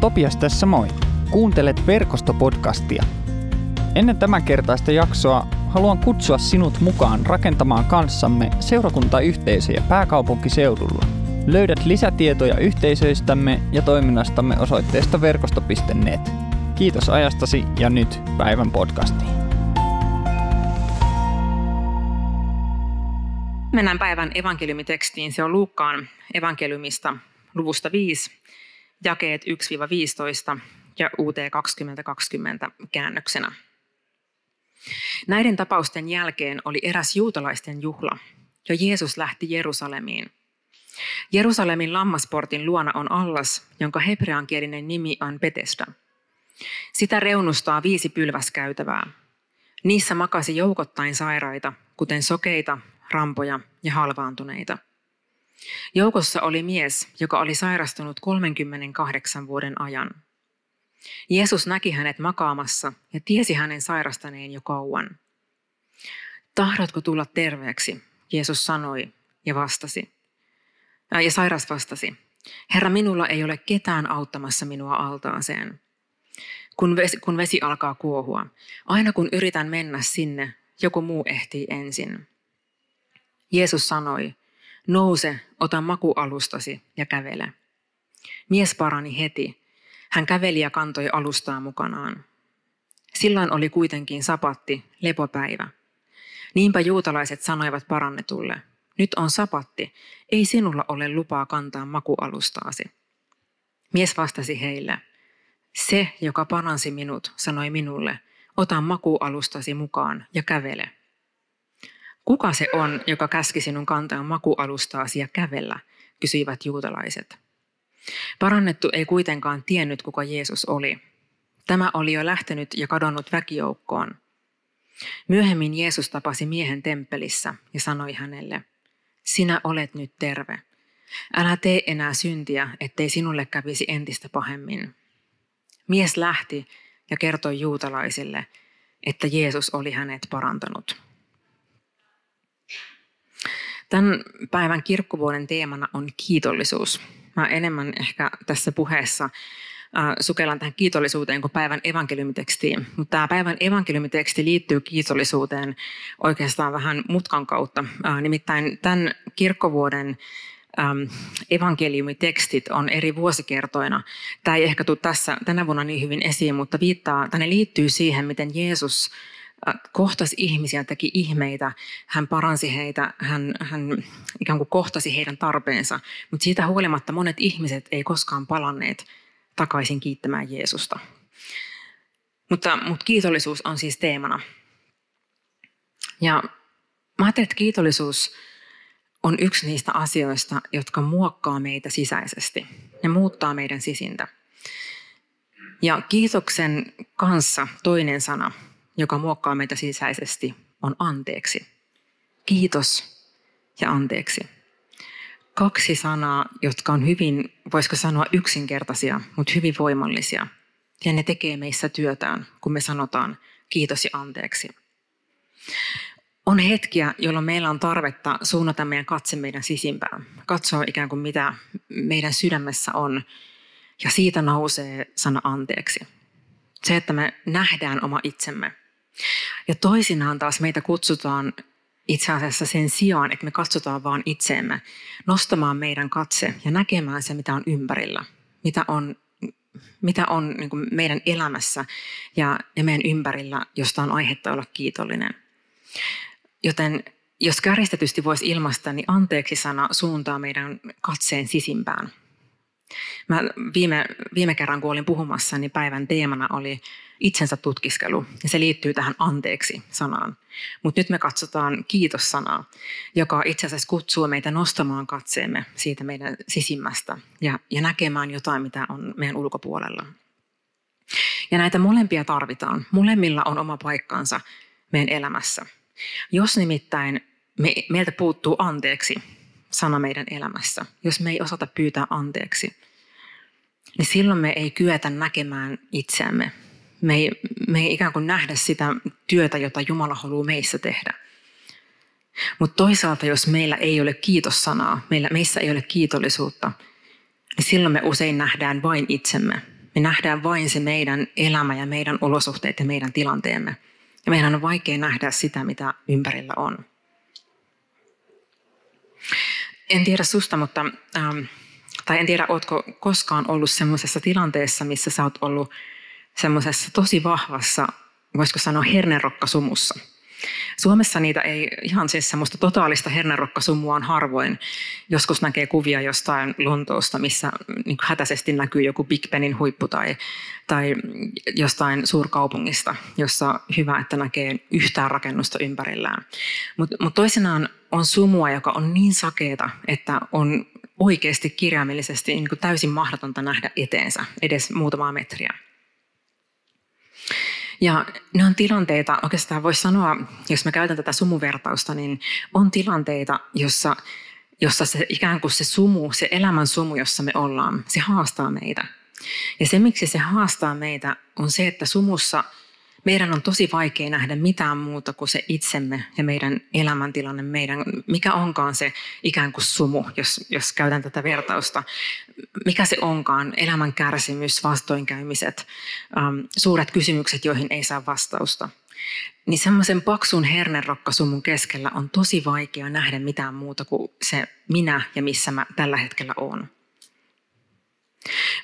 Topias tässä moi. Kuuntelet verkostopodcastia. Ennen tämän kertaista jaksoa haluan kutsua sinut mukaan rakentamaan kanssamme seurakuntayhteisöjä pääkaupunkiseudulla. Löydät lisätietoja yhteisöistämme ja toiminnastamme osoitteesta verkosto.net. Kiitos ajastasi ja nyt päivän podcastiin. Mennään päivän evankeliumitekstiin. Se on Luukkaan evankeliumista luvusta 5, jakeet 1-15 ja UT 2020 käännöksenä. Näiden tapausten jälkeen oli eräs juutalaisten juhla, ja Jeesus lähti Jerusalemiin. Jerusalemin lammasportin luona on allas, jonka hebreankielinen nimi on Betesda. Sitä reunustaa viisi pylväskäytävää. Niissä makasi joukottain sairaita, kuten sokeita, rampoja ja halvaantuneita. Joukossa oli mies, joka oli sairastunut 38 vuoden ajan. Jeesus näki hänet makaamassa ja tiesi hänen sairastaneen jo kauan. Tahdotko tulla terveeksi? Jeesus sanoi ja vastasi. Ää, ja sairas vastasi. Herra, minulla ei ole ketään auttamassa minua altaaseen. Kun vesi, kun vesi alkaa kuohua, aina kun yritän mennä sinne, joku muu ehtii ensin. Jeesus sanoi, nouse, ota makualustasi ja kävele. Mies parani heti. Hän käveli ja kantoi alustaa mukanaan. Silloin oli kuitenkin sapatti, lepopäivä. Niinpä juutalaiset sanoivat parannetulle, nyt on sapatti, ei sinulla ole lupaa kantaa makualustaasi. Mies vastasi heille, se, joka paransi minut, sanoi minulle, ota makualustasi mukaan ja kävele. Kuka se on, joka käski sinun kantaa makualustaasi ja kävellä, kysyivät juutalaiset. Parannettu ei kuitenkaan tiennyt, kuka Jeesus oli. Tämä oli jo lähtenyt ja kadonnut väkijoukkoon. Myöhemmin Jeesus tapasi miehen temppelissä ja sanoi hänelle, sinä olet nyt terve. Älä tee enää syntiä, ettei sinulle kävisi entistä pahemmin. Mies lähti ja kertoi juutalaisille, että Jeesus oli hänet parantanut. Tämän päivän kirkkovuoden teemana on kiitollisuus. Mä enemmän ehkä tässä puheessa äh, sukellan tähän kiitollisuuteen kuin päivän evankeliumitekstiin. Mutta tämä päivän evankeliumiteksti liittyy kiitollisuuteen oikeastaan vähän mutkan kautta. Äh, nimittäin tämän kirkkovuoden evankeliumitekstit on eri vuosikertoina. Tämä ei ehkä tule tässä tänä vuonna niin hyvin esiin, mutta viittaa, tai ne liittyy siihen, miten Jeesus kohtasi ihmisiä, teki ihmeitä, hän paransi heitä, hän, hän ikään kuin kohtasi heidän tarpeensa, mutta siitä huolimatta monet ihmiset ei koskaan palanneet takaisin kiittämään Jeesusta. Mutta, mutta kiitollisuus on siis teemana. Ja mä ajattelen, että kiitollisuus on yksi niistä asioista, jotka muokkaa meitä sisäisesti. Ne muuttaa meidän sisintä. Ja kiitoksen kanssa toinen sana – joka muokkaa meitä sisäisesti, on anteeksi. Kiitos ja anteeksi. Kaksi sanaa, jotka on hyvin, voisiko sanoa yksinkertaisia, mutta hyvin voimallisia. Ja ne tekee meissä työtään, kun me sanotaan kiitos ja anteeksi. On hetkiä, jolloin meillä on tarvetta suunnata meidän katse meidän sisimpään. Katsoa ikään kuin mitä meidän sydämessä on. Ja siitä nousee sana anteeksi. Se, että me nähdään oma itsemme. Ja toisinaan taas meitä kutsutaan itse asiassa sen sijaan, että me katsotaan vaan itseemme, nostamaan meidän katse ja näkemään se, mitä on ympärillä, mitä on, mitä on niin kuin meidän elämässä ja, ja meidän ympärillä, josta on aihetta olla kiitollinen. Joten jos kärjistetysti voisi ilmaista, niin anteeksi sana suuntaa meidän katseen sisimpään. Mä viime, viime kerran, kun olin puhumassa, niin päivän teemana oli itsensä tutkiskelu. Ja se liittyy tähän anteeksi-sanaan. Mutta nyt me katsotaan kiitos-sanaa, joka itse asiassa kutsuu meitä nostamaan katseemme siitä meidän sisimmästä ja, ja näkemään jotain, mitä on meidän ulkopuolella. Ja näitä molempia tarvitaan. Molemmilla on oma paikkansa meidän elämässä. Jos nimittäin me, meiltä puuttuu anteeksi sana meidän elämässä, jos me ei osata pyytää anteeksi, niin silloin me ei kyetä näkemään itseämme me ei, me ei ikään kuin nähdä sitä työtä, jota Jumala haluaa meissä tehdä. Mutta toisaalta, jos meillä ei ole kiitossanaa, meillä, meissä ei ole kiitollisuutta, niin silloin me usein nähdään vain itsemme. Me nähdään vain se meidän elämä ja meidän olosuhteet ja meidän tilanteemme. Ja meidän on vaikea nähdä sitä, mitä ympärillä on. En tiedä susta, mutta, ähm, tai en tiedä, ootko koskaan ollut semmoisessa tilanteessa, missä sä oot ollut semmoisessa tosi vahvassa, voisiko sanoa hernerokkasumussa – Suomessa niitä ei ihan siis semmoista totaalista hernerokkasumua on harvoin. Joskus näkee kuvia jostain Lontoosta, missä niin hätäisesti näkyy joku Big Benin huippu tai, tai jostain suurkaupungista, jossa hyvä, että näkee yhtään rakennusta ympärillään. Mutta mut toisinaan on sumua, joka on niin sakeeta, että on oikeasti kirjaimellisesti niin täysin mahdotonta nähdä eteensä edes muutamaa metriä. Ja ne on tilanteita, oikeastaan voisi sanoa, jos mä käytän tätä sumuvertausta, niin on tilanteita, jossa, jossa se ikään kuin se sumu, se elämän sumu, jossa me ollaan, se haastaa meitä. Ja se, miksi se haastaa meitä, on se, että sumussa – meidän on tosi vaikea nähdä mitään muuta kuin se itsemme ja meidän elämäntilanne, meidän, mikä onkaan se ikään kuin sumu, jos, jos käytän tätä vertausta. Mikä se onkaan, elämän kärsimys, vastoinkäymiset, ähm, suuret kysymykset, joihin ei saa vastausta. Niin semmoisen paksun hernerokkasumun keskellä on tosi vaikea nähdä mitään muuta kuin se minä ja missä mä tällä hetkellä oon.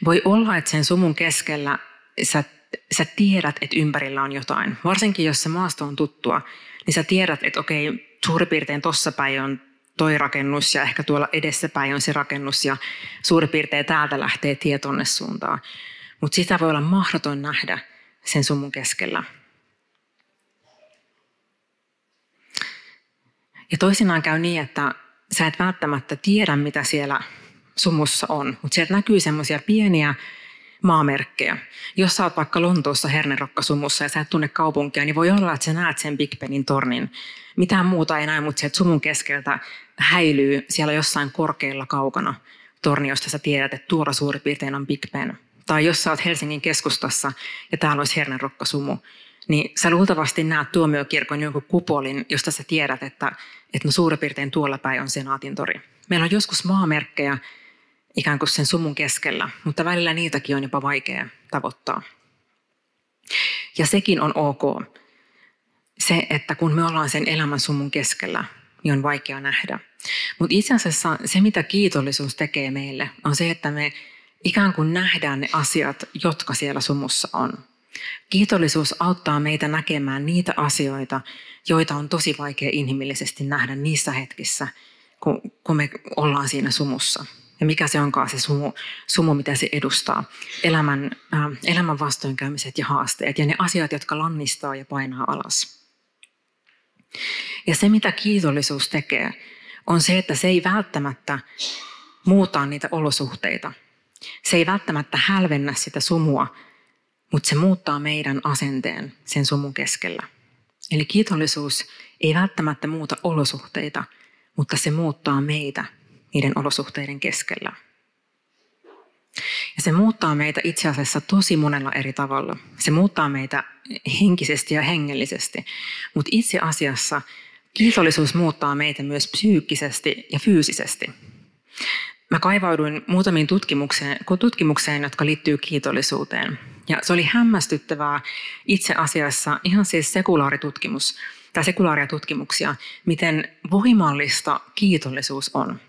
Voi olla, että sen sumun keskellä sä sä tiedät, että ympärillä on jotain. Varsinkin jos se maasto on tuttua, niin sä tiedät, että okei, suurin piirtein tossa päin on toi rakennus ja ehkä tuolla edessäpäin on se rakennus ja suurin piirtein täältä lähtee tie tonne suuntaan. Mutta sitä voi olla mahdoton nähdä sen sumun keskellä. Ja toisinaan käy niin, että sä et välttämättä tiedä, mitä siellä sumussa on, mutta sieltä näkyy semmoisia pieniä maamerkkejä. Jos sä oot vaikka Lontoossa hernerokkasumussa ja sä et tunne kaupunkia, niin voi olla, että sä näet sen Big Benin tornin. Mitään muuta ei näe, mutta sieltä sumun keskeltä häilyy siellä jossain korkealla kaukana torni, josta sä tiedät, että tuolla suurin piirtein on Big Ben. Tai jos sä oot Helsingin keskustassa ja täällä olisi hernerokkasumu, niin sä luultavasti näet tuomiokirkon jonkun kupolin, josta sä tiedät, että, että no suurin piirtein tuolla päin on Senaatin tori. Meillä on joskus maamerkkejä, ikään kuin sen sumun keskellä, mutta välillä niitäkin on jopa vaikea tavoittaa. Ja sekin on ok. Se, että kun me ollaan sen elämän sumun keskellä, niin on vaikea nähdä. Mutta itse asiassa se, mitä kiitollisuus tekee meille, on se, että me ikään kuin nähdään ne asiat, jotka siellä sumussa on. Kiitollisuus auttaa meitä näkemään niitä asioita, joita on tosi vaikea inhimillisesti nähdä niissä hetkissä, kun, kun me ollaan siinä sumussa ja mikä se onkaan se sumu, sumu mitä se edustaa. Elämän, äh, elämän vastoinkäymiset ja haasteet ja ne asiat, jotka lannistaa ja painaa alas. Ja se, mitä kiitollisuus tekee, on se, että se ei välttämättä muuta niitä olosuhteita. Se ei välttämättä hälvennä sitä sumua, mutta se muuttaa meidän asenteen sen sumun keskellä. Eli kiitollisuus ei välttämättä muuta olosuhteita, mutta se muuttaa meitä niiden olosuhteiden keskellä. Ja se muuttaa meitä itse asiassa tosi monella eri tavalla. Se muuttaa meitä henkisesti ja hengellisesti, mutta itse asiassa kiitollisuus muuttaa meitä myös psyykkisesti ja fyysisesti. Mä kaivauduin muutamiin tutkimukseen, tutkimukseen, jotka liittyy kiitollisuuteen. Ja se oli hämmästyttävää itse asiassa ihan siis sekulaaritutkimus, tai sekulaaria tutkimuksia, miten voimallista kiitollisuus on.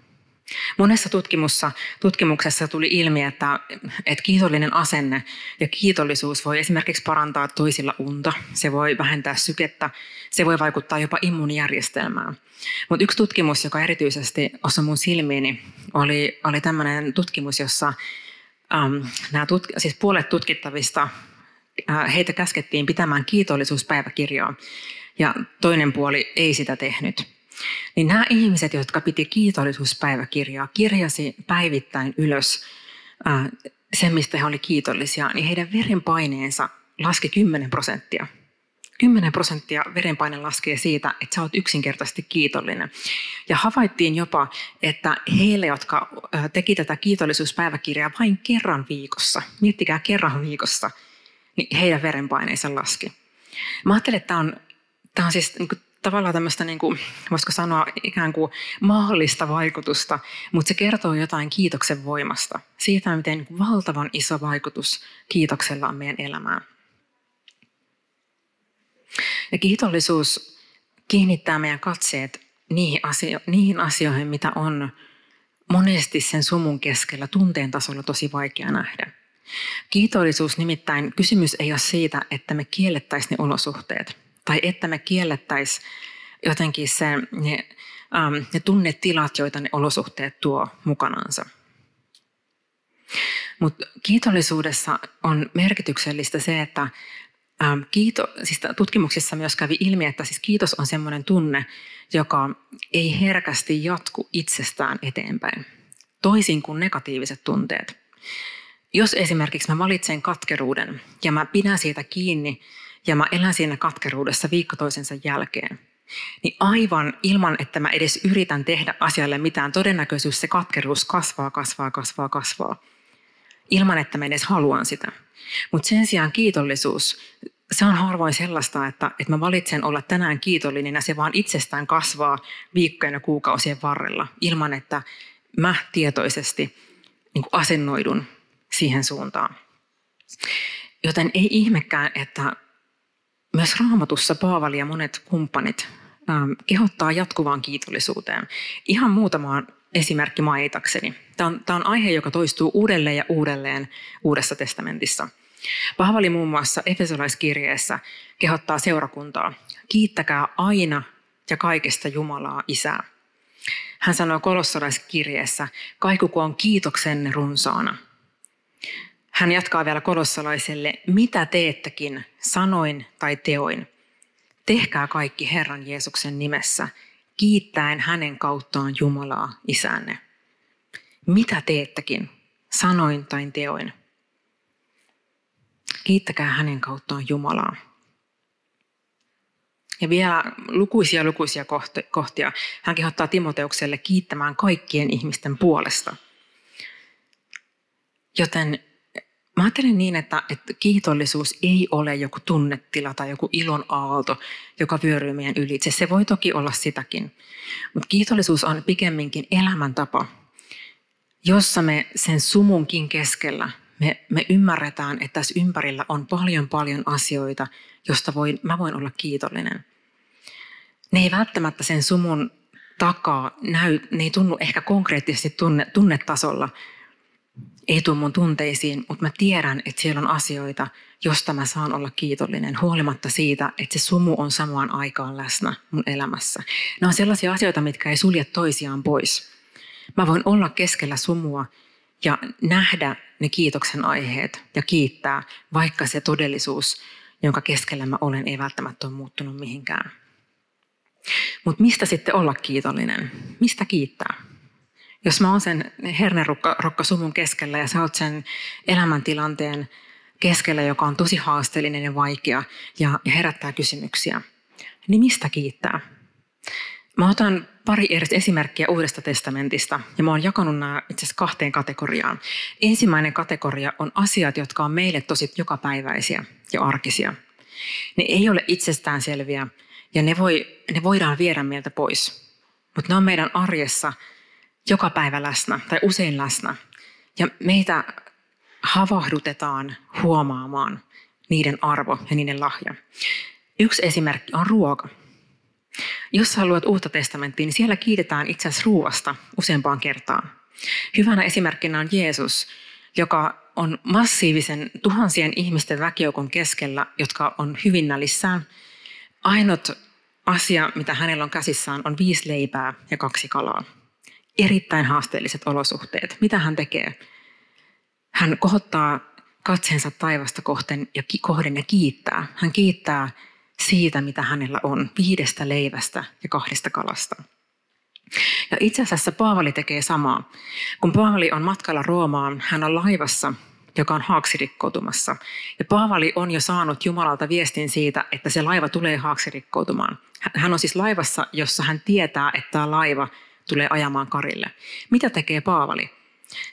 Monessa tutkimussa, tutkimuksessa tuli ilmi, että, että kiitollinen asenne ja kiitollisuus voi esimerkiksi parantaa toisilla unta. Se voi vähentää sykettä, se voi vaikuttaa jopa immuunijärjestelmään. Mutta yksi tutkimus, joka erityisesti osui mun silmiini, oli, oli tämmöinen tutkimus, jossa ähm, nämä tut, siis puolet tutkittavista, äh, heitä käskettiin pitämään kiitollisuuspäiväkirjaa ja toinen puoli ei sitä tehnyt. Niin nämä ihmiset, jotka piti kiitollisuuspäiväkirjaa, kirjasi päivittäin ylös ää, sen, mistä he olivat kiitollisia, niin heidän verenpaineensa laski 10 prosenttia. 10 prosenttia verenpaine laskee siitä, että sä oot yksinkertaisesti kiitollinen. Ja havaittiin jopa, että heille, jotka teki tätä kiitollisuuspäiväkirjaa vain kerran viikossa, miettikää kerran viikossa, niin heidän verenpaineensa laski. Mä ajattelen, että tämä on, tämä on siis niin tavallaan tämmöistä, niin kuin, voisiko sanoa, ikään kuin mahdollista vaikutusta, mutta se kertoo jotain kiitoksen voimasta. Siitä, miten niin valtavan iso vaikutus kiitoksella on meidän elämään. Ja kiitollisuus kiinnittää meidän katseet niihin, asio- niihin asioihin, mitä on monesti sen sumun keskellä tunteen tasolla tosi vaikea nähdä. Kiitollisuus nimittäin, kysymys ei ole siitä, että me kiellettäisiin ne olosuhteet tai että me kiellettäisiin jotenkin se, ne, ähm, ne tunnetilat, joita ne olosuhteet tuo mukanansa. Mutta kiitollisuudessa on merkityksellistä se, että ähm, kiito, siis tutkimuksissa myös kävi ilmi, että siis kiitos on sellainen tunne, joka ei herkästi jatku itsestään eteenpäin, toisin kuin negatiiviset tunteet. Jos esimerkiksi mä valitsen katkeruuden ja mä pidän siitä kiinni ja mä elän siinä katkeruudessa viikko toisensa jälkeen, niin aivan ilman, että mä edes yritän tehdä asialle mitään, todennäköisyys se katkeruus kasvaa, kasvaa, kasvaa, kasvaa. Ilman, että mä edes haluan sitä. Mutta sen sijaan kiitollisuus, se on harvoin sellaista, että, että mä valitsen olla tänään kiitollinen ja se vaan itsestään kasvaa viikkojen ja kuukausien varrella ilman, että mä tietoisesti niin asennoidun siihen suuntaan. Joten ei ihmekään, että myös raamatussa Paavali ja monet kumppanit ähm, kehottaa jatkuvaan kiitollisuuteen. Ihan muutamaan esimerkki mainitakseni. Tämä on, tämä on aihe, joka toistuu uudelleen ja uudelleen Uudessa testamentissa. Paavali muun muassa Efesolaiskirjeessä kehottaa seurakuntaa, kiittäkää aina ja kaikesta Jumalaa Isää. Hän sanoo kolossalaiskirjeessä, kaikukoon kiitoksenne runsaana – hän jatkaa vielä kolossalaiselle, mitä teettäkin, sanoin tai teoin. Tehkää kaikki Herran Jeesuksen nimessä, kiittäen hänen kauttaan Jumalaa, isänne. Mitä teettäkin, sanoin tai teoin. Kiittäkää hänen kauttaan Jumalaa. Ja vielä lukuisia lukuisia kohtia. Hän kehottaa Timoteukselle kiittämään kaikkien ihmisten puolesta. Joten Mä ajattelen niin, että, että kiitollisuus ei ole joku tunnetila tai joku ilon aalto, joka vyöryy meidän ylitse. Se voi toki olla sitäkin. Mutta kiitollisuus on pikemminkin elämäntapa, jossa me sen sumunkin keskellä me, me ymmärretään, että tässä ympärillä on paljon paljon asioita, josta voi, mä voin olla kiitollinen. Ne ei välttämättä sen sumun takaa näy, ne ei tunnu ehkä konkreettisesti tunne, tunnetasolla, ei tule mun tunteisiin, mutta mä tiedän, että siellä on asioita, josta mä saan olla kiitollinen, huolimatta siitä, että se sumu on samaan aikaan läsnä mun elämässä. Ne on sellaisia asioita, mitkä ei sulje toisiaan pois. Mä voin olla keskellä sumua ja nähdä ne kiitoksen aiheet ja kiittää, vaikka se todellisuus, jonka keskellä mä olen, ei välttämättä ole muuttunut mihinkään. Mutta mistä sitten olla kiitollinen? Mistä kiittää? Jos mä oon sen hernerokka sumun keskellä ja sä oot sen elämäntilanteen keskellä, joka on tosi haasteellinen ja vaikea ja, herättää kysymyksiä, niin mistä kiittää? Mä otan pari eri esimerkkiä Uudesta testamentista ja mä oon jakanut nämä itse asiassa kahteen kategoriaan. Ensimmäinen kategoria on asiat, jotka on meille tosi jokapäiväisiä ja arkisia. Ne ei ole itsestään selviä ja ne, voi, ne voidaan viedä meiltä pois. Mutta ne on meidän arjessa joka päivä läsnä tai usein läsnä. Ja meitä havahdutetaan huomaamaan niiden arvo ja niiden lahja. Yksi esimerkki on ruoka. Jos haluat uutta testamenttia, niin siellä kiitetään itse asiassa ruoasta useampaan kertaan. Hyvänä esimerkkinä on Jeesus, joka on massiivisen tuhansien ihmisten väkijoukon keskellä, jotka on hyvin nälissään. Ainut asia, mitä hänellä on käsissään, on viisi leipää ja kaksi kalaa erittäin haasteelliset olosuhteet. Mitä hän tekee? Hän kohottaa katseensa taivasta kohden ja, kohden ja kiittää. Hän kiittää siitä, mitä hänellä on, viidestä leivästä ja kahdesta kalasta. Ja itse asiassa Paavali tekee samaa. Kun Paavali on matkalla Roomaan, hän on laivassa, joka on haaksirikkoutumassa. Ja Paavali on jo saanut Jumalalta viestin siitä, että se laiva tulee haaksirikkoutumaan. Hän on siis laivassa, jossa hän tietää, että tämä laiva tulee ajamaan karille. Mitä tekee Paavali?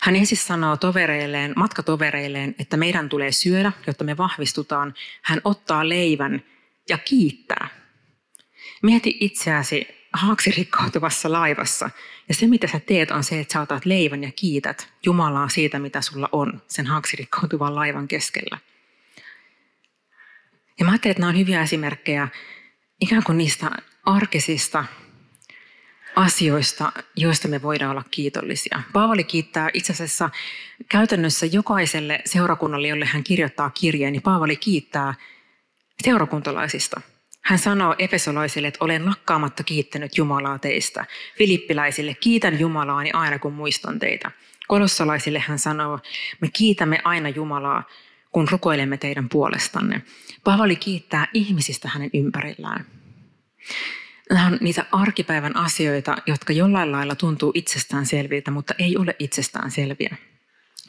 Hän ensin sanoo tovereilleen, matkatovereilleen, että meidän tulee syödä, jotta me vahvistutaan. Hän ottaa leivän ja kiittää. Mieti itseäsi haaksirikkoutuvassa laivassa. Ja se, mitä sä teet, on se, että sä otat leivän ja kiität Jumalaa siitä, mitä sulla on sen haaksirikkoutuvan laivan keskellä. Ja mä ajattelen, että nämä on hyviä esimerkkejä ikään kuin niistä arkisista asioista, joista me voidaan olla kiitollisia. Paavali kiittää itse asiassa käytännössä jokaiselle seurakunnalle, jolle hän kirjoittaa kirjeen, niin Paavali kiittää seurakuntalaisista. Hän sanoo efesolaisille, että olen lakkaamatta kiittänyt Jumalaa teistä. Filippiläisille, kiitän Jumalaani aina kun muistan teitä. Kolossalaisille hän sanoo, me kiitämme aina Jumalaa, kun rukoilemme teidän puolestanne. Paavali kiittää ihmisistä hänen ympärillään. Nämä on niitä arkipäivän asioita, jotka jollain lailla tuntuu itsestäänselviltä, mutta ei ole itsestäänselviä.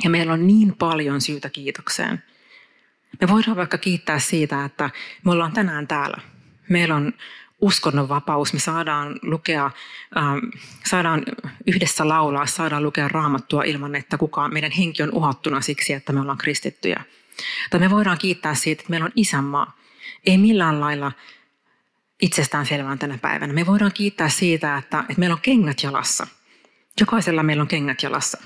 Ja meillä on niin paljon syytä kiitokseen. Me voidaan vaikka kiittää siitä, että me ollaan tänään täällä. Meillä on uskonnonvapaus, me saadaan lukea, ähm, saadaan yhdessä laulaa, saadaan lukea raamattua ilman, että kukaan meidän henki on uhattuna siksi, että me ollaan kristittyjä. Tai me voidaan kiittää siitä, että meillä on isänmaa. Ei millään lailla itsestään selvää tänä päivänä. Me voidaan kiittää siitä, että, että meillä on kengät jalassa. Jokaisella meillä on kengät jalassa.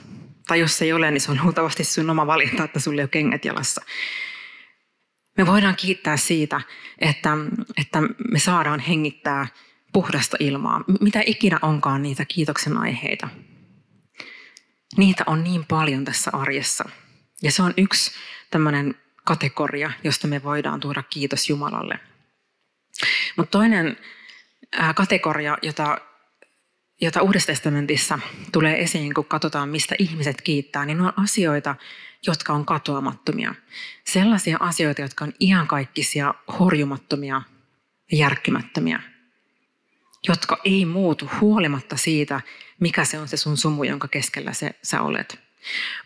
Tai jos ei ole, niin se on luultavasti sun oma valinta, että sulla ei ole kengät jalassa. Me voidaan kiittää siitä, että, että me saadaan hengittää puhdasta ilmaa. Mitä ikinä onkaan niitä kiitoksen aiheita. Niitä on niin paljon tässä arjessa. Ja se on yksi tämmöinen kategoria, josta me voidaan tuoda kiitos Jumalalle. Mutta toinen kategoria, jota, jota Uudessa testamentissa tulee esiin, kun katsotaan, mistä ihmiset kiittää, niin ne on asioita, jotka on katoamattomia. Sellaisia asioita, jotka on iankaikkisia, horjumattomia ja järkkymättömiä. Jotka ei muutu huolimatta siitä, mikä se on se sun sumu, jonka keskellä se, sä olet.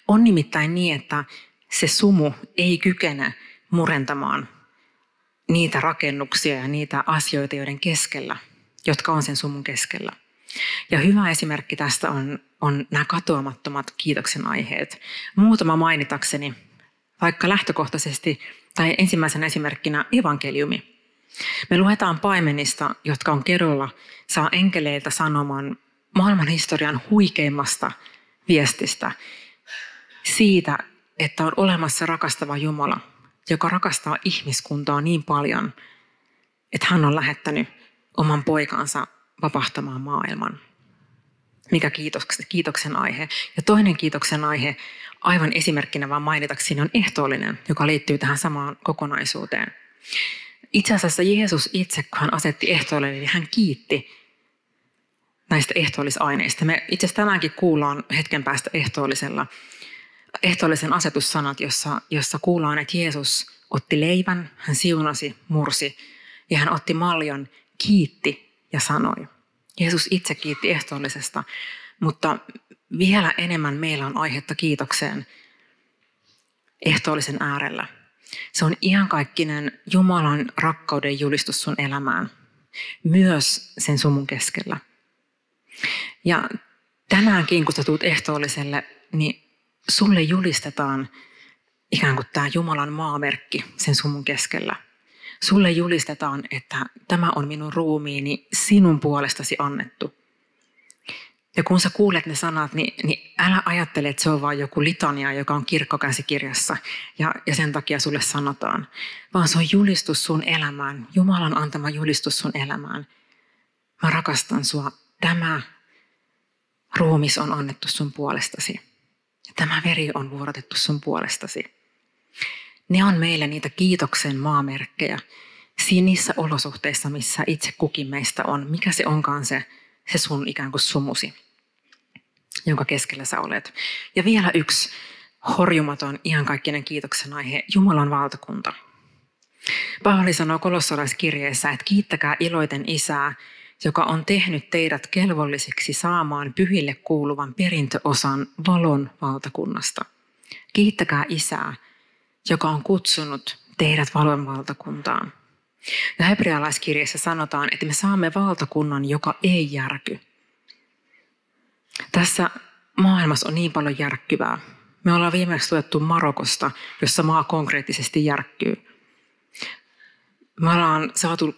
On nimittäin niin, että se sumu ei kykene murentamaan niitä rakennuksia ja niitä asioita, joiden keskellä, jotka on sen sumun keskellä. Ja hyvä esimerkki tästä on, on nämä katoamattomat kiitoksen aiheet. Muutama mainitakseni, vaikka lähtökohtaisesti tai ensimmäisenä esimerkkinä evankeliumi. Me luetaan paimenista, jotka on kerulla, saa enkeleiltä sanoman maailman historian huikeimmasta viestistä siitä, että on olemassa rakastava Jumala, joka rakastaa ihmiskuntaa niin paljon, että hän on lähettänyt oman poikansa vapahtamaan maailman. Mikä kiitoksen, aihe. Ja toinen kiitoksen aihe, aivan esimerkkinä vaan mainitakseni, on ehtoollinen, joka liittyy tähän samaan kokonaisuuteen. Itse asiassa Jeesus itse, kun hän asetti ehtoollinen, niin hän kiitti näistä ehtoollisaineista. Me itse asiassa tänäänkin kuullaan hetken päästä ehtoollisella ehtoollisen asetussanat, jossa, jossa kuullaan, että Jeesus otti leivän, hän siunasi, mursi ja hän otti maljon, kiitti ja sanoi. Jeesus itse kiitti ehtoollisesta, mutta vielä enemmän meillä on aihetta kiitokseen ehtoollisen äärellä. Se on iankaikkinen Jumalan rakkauden julistus sun elämään, myös sen sumun keskellä. Ja tänäänkin, kun sä tulet ehtoolliselle, niin sulle julistetaan ikään kuin tämä Jumalan maamerkki sen sumun keskellä. Sulle julistetaan, että tämä on minun ruumiini sinun puolestasi annettu. Ja kun sä kuulet ne sanat, niin, niin älä ajattele, että se on vain joku litania, joka on kirkkokäsikirjassa ja, ja sen takia sulle sanotaan. Vaan se on julistus sun elämään, Jumalan antama julistus sun elämään. Mä rakastan sua. Tämä ruumis on annettu sun puolestasi. Tämä veri on vuorotettu sun puolestasi. Ne on meille niitä kiitoksen maamerkkejä niissä olosuhteissa, missä itse kukin meistä on. Mikä se onkaan se, se sun ikään kuin sumusi, jonka keskellä sä olet. Ja vielä yksi horjumaton, iankaikkinen kiitoksen aihe, Jumalan valtakunta. Paavali sanoo kolossalaiskirjeessä, että kiittäkää iloiten isää, joka on tehnyt teidät kelvollisiksi saamaan pyhille kuuluvan perintöosan valon valtakunnasta. Kiittäkää isää, joka on kutsunut teidät valon valtakuntaan. Ja hebrealaiskirjassa sanotaan, että me saamme valtakunnan, joka ei järky. Tässä maailmassa on niin paljon järkkyvää. Me ollaan viimeksi tuettu Marokosta, jossa maa konkreettisesti järkkyy. Me ollaan saatu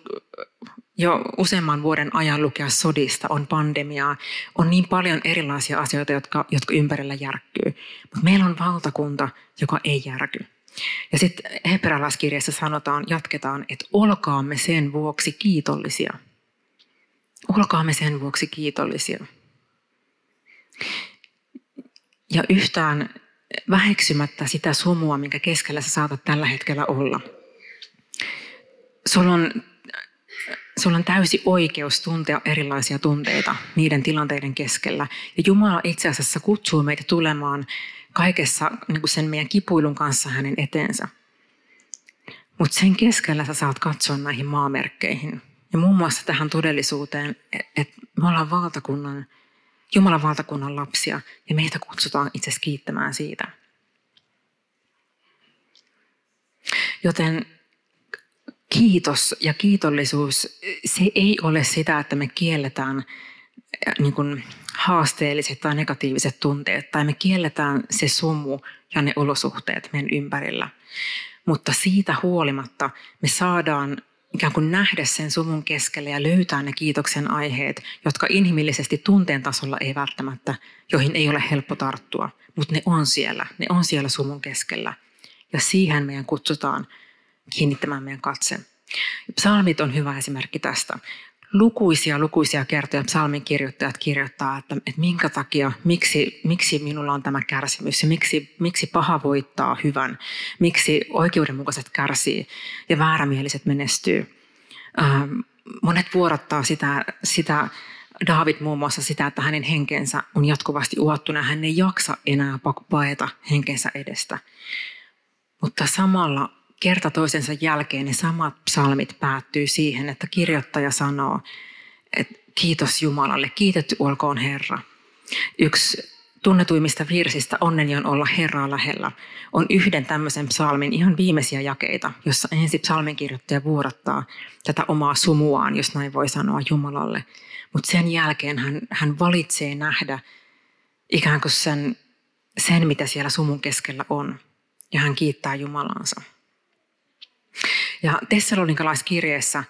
jo useamman vuoden ajan lukea sodista, on pandemiaa, on niin paljon erilaisia asioita, jotka, jotka ympärillä järkkyy. Mutta meillä on valtakunta, joka ei järky. Ja sitten hebrealaiskirjassa sanotaan, jatketaan, että olkaamme sen vuoksi kiitollisia. Olkaamme sen vuoksi kiitollisia. Ja yhtään väheksymättä sitä sumua, minkä keskellä sä saatat tällä hetkellä olla. Sulla on, sulla on täysi oikeus tuntea erilaisia tunteita niiden tilanteiden keskellä. Ja Jumala itse asiassa kutsuu meitä tulemaan kaikessa niin kuin sen meidän kipuilun kanssa hänen eteensä. Mutta sen keskellä sä saat katsoa näihin maamerkkeihin. Ja muun muassa tähän todellisuuteen, että me ollaan valtakunnan, Jumalan valtakunnan lapsia ja meitä kutsutaan itse kiittämään siitä. Joten kiitos ja kiitollisuus, se ei ole sitä, että me kielletään niin kuin haasteelliset tai negatiiviset tunteet, tai me kielletään se sumu ja ne olosuhteet meidän ympärillä. Mutta siitä huolimatta me saadaan ikään kuin nähdä sen sumun keskellä ja löytää ne kiitoksen aiheet, jotka inhimillisesti tunteen tasolla ei välttämättä, joihin ei ole helppo tarttua, mutta ne on siellä, ne on siellä sumun keskellä. Ja siihen meidän kutsutaan kiinnittämään meidän katse. Psalmit on hyvä esimerkki tästä lukuisia, lukuisia kertoja psalmin kirjoittajat kirjoittaa, että, että minkä takia, miksi, miksi minulla on tämä kärsimys ja miksi, miksi paha voittaa hyvän, miksi oikeudenmukaiset kärsii ja väärämieliset menestyy. Ähm, monet vuorottaa sitä, sitä David muun muassa sitä, että hänen henkensä on jatkuvasti uhattuna. Hän ei jaksa enää paeta henkensä edestä. Mutta samalla kerta toisensa jälkeen ne samat psalmit päättyy siihen, että kirjoittaja sanoo, että kiitos Jumalalle, kiitetty olkoon Herra. Yksi tunnetuimmista virsistä Onneni on olla Herraa lähellä on yhden tämmöisen psalmin ihan viimeisiä jakeita, jossa ensin psalmin kirjoittaja vuorattaa tätä omaa sumuaan, jos näin voi sanoa Jumalalle. Mutta sen jälkeen hän, hän valitsee nähdä ikään kuin sen, sen, mitä siellä sumun keskellä on. Ja hän kiittää Jumalansa. Ja Tessalonikalaiskirjeessä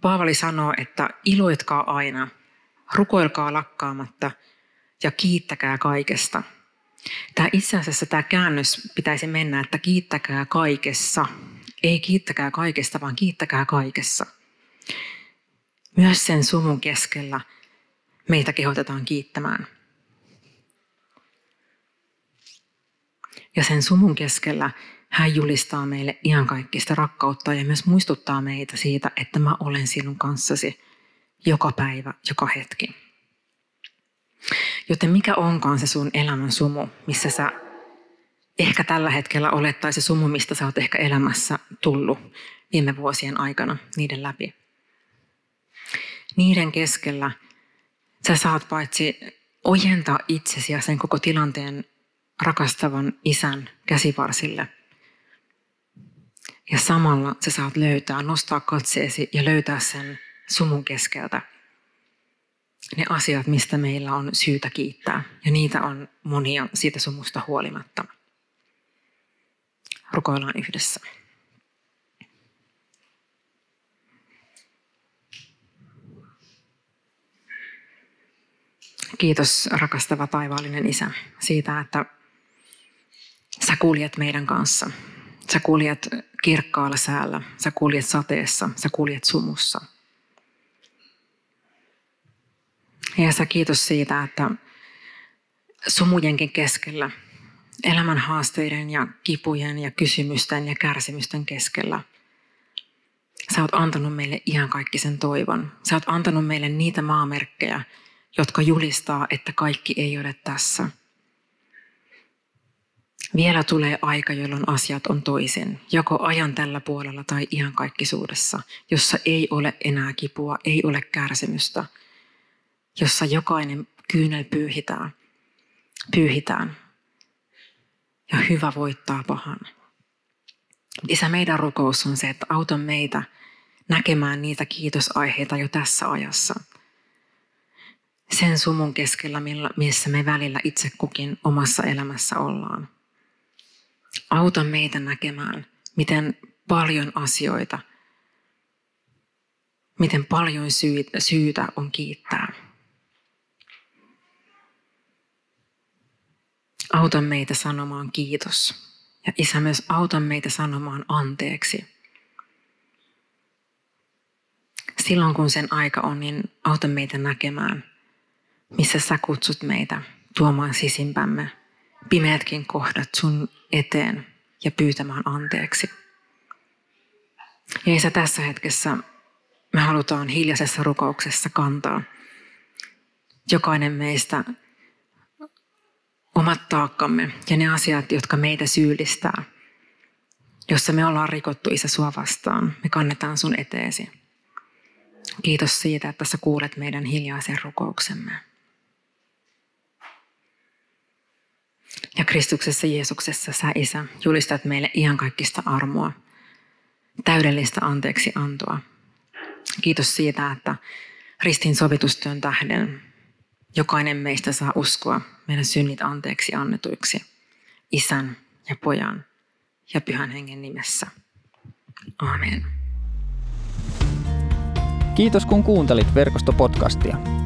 Paavali sanoo, että iloitkaa aina, rukoilkaa lakkaamatta ja kiittäkää kaikesta. Tämä itse asiassa tämä käännös pitäisi mennä, että kiittäkää kaikessa. Ei kiittäkää kaikesta, vaan kiittäkää kaikessa. Myös sen sumun keskellä meitä kehotetaan kiittämään. Ja sen sumun keskellä hän julistaa meille iankaikkista rakkautta ja myös muistuttaa meitä siitä, että mä olen sinun kanssasi joka päivä, joka hetki. Joten mikä onkaan se sun elämän sumu, missä sä ehkä tällä hetkellä olet, tai se sumu, mistä sä oot ehkä elämässä tullut viime vuosien aikana niiden läpi. Niiden keskellä sä saat paitsi ojentaa itsesi ja sen koko tilanteen rakastavan isän käsivarsille – ja samalla sä saat löytää, nostaa katseesi ja löytää sen sumun keskeltä ne asiat, mistä meillä on syytä kiittää. Ja niitä on monia siitä sumusta huolimatta. Rukoillaan yhdessä. Kiitos rakastava taivaallinen Isä siitä, että sä kuljet meidän kanssa. Sä kuljet kirkkaalla säällä, sä kuljet sateessa, sä kuljet sumussa. Ja sä kiitos siitä, että sumujenkin keskellä, elämän haasteiden ja kipujen ja kysymysten ja kärsimysten keskellä, sä oot antanut meille ihan kaikki sen toivon. Sä oot antanut meille niitä maamerkkejä, jotka julistaa, että kaikki ei ole tässä – vielä tulee aika, jolloin asiat on toisin, joko ajan tällä puolella tai ihan kaikkisuudessa, jossa ei ole enää kipua, ei ole kärsimystä, jossa jokainen kyynel pyyhitään, pyyhitään ja hyvä voittaa pahan. Isä, meidän rukous on se, että auta meitä näkemään niitä kiitosaiheita jo tässä ajassa. Sen sumun keskellä, missä me välillä itse kukin omassa elämässä ollaan. Auta meitä näkemään, miten paljon asioita miten paljon syytä, on kiittää. Auta meitä sanomaan kiitos. Ja Isä myös auta meitä sanomaan anteeksi. Silloin kun sen aika on, niin auta meitä näkemään, missä sä kutsut meitä tuomaan sisimpämme pimeätkin kohdat sun eteen ja pyytämään anteeksi. Ja Isä, tässä hetkessä me halutaan hiljaisessa rukouksessa kantaa jokainen meistä omat taakkamme ja ne asiat, jotka meitä syyllistää, jossa me ollaan rikottu Isä sua vastaan, me kannetaan sun eteesi. Kiitos siitä, että sä kuulet meidän hiljaisen rukouksemme. Ja Kristuksessa Jeesuksessa sä Isä julistat meille kaikista armoa, täydellistä anteeksi antoa. Kiitos siitä, että ristin sovitustyön tähden jokainen meistä saa uskoa meidän synnit anteeksi annetuiksi Isän ja Pojan ja Pyhän Hengen nimessä. Amen. Kiitos kun kuuntelit verkostopodcastia.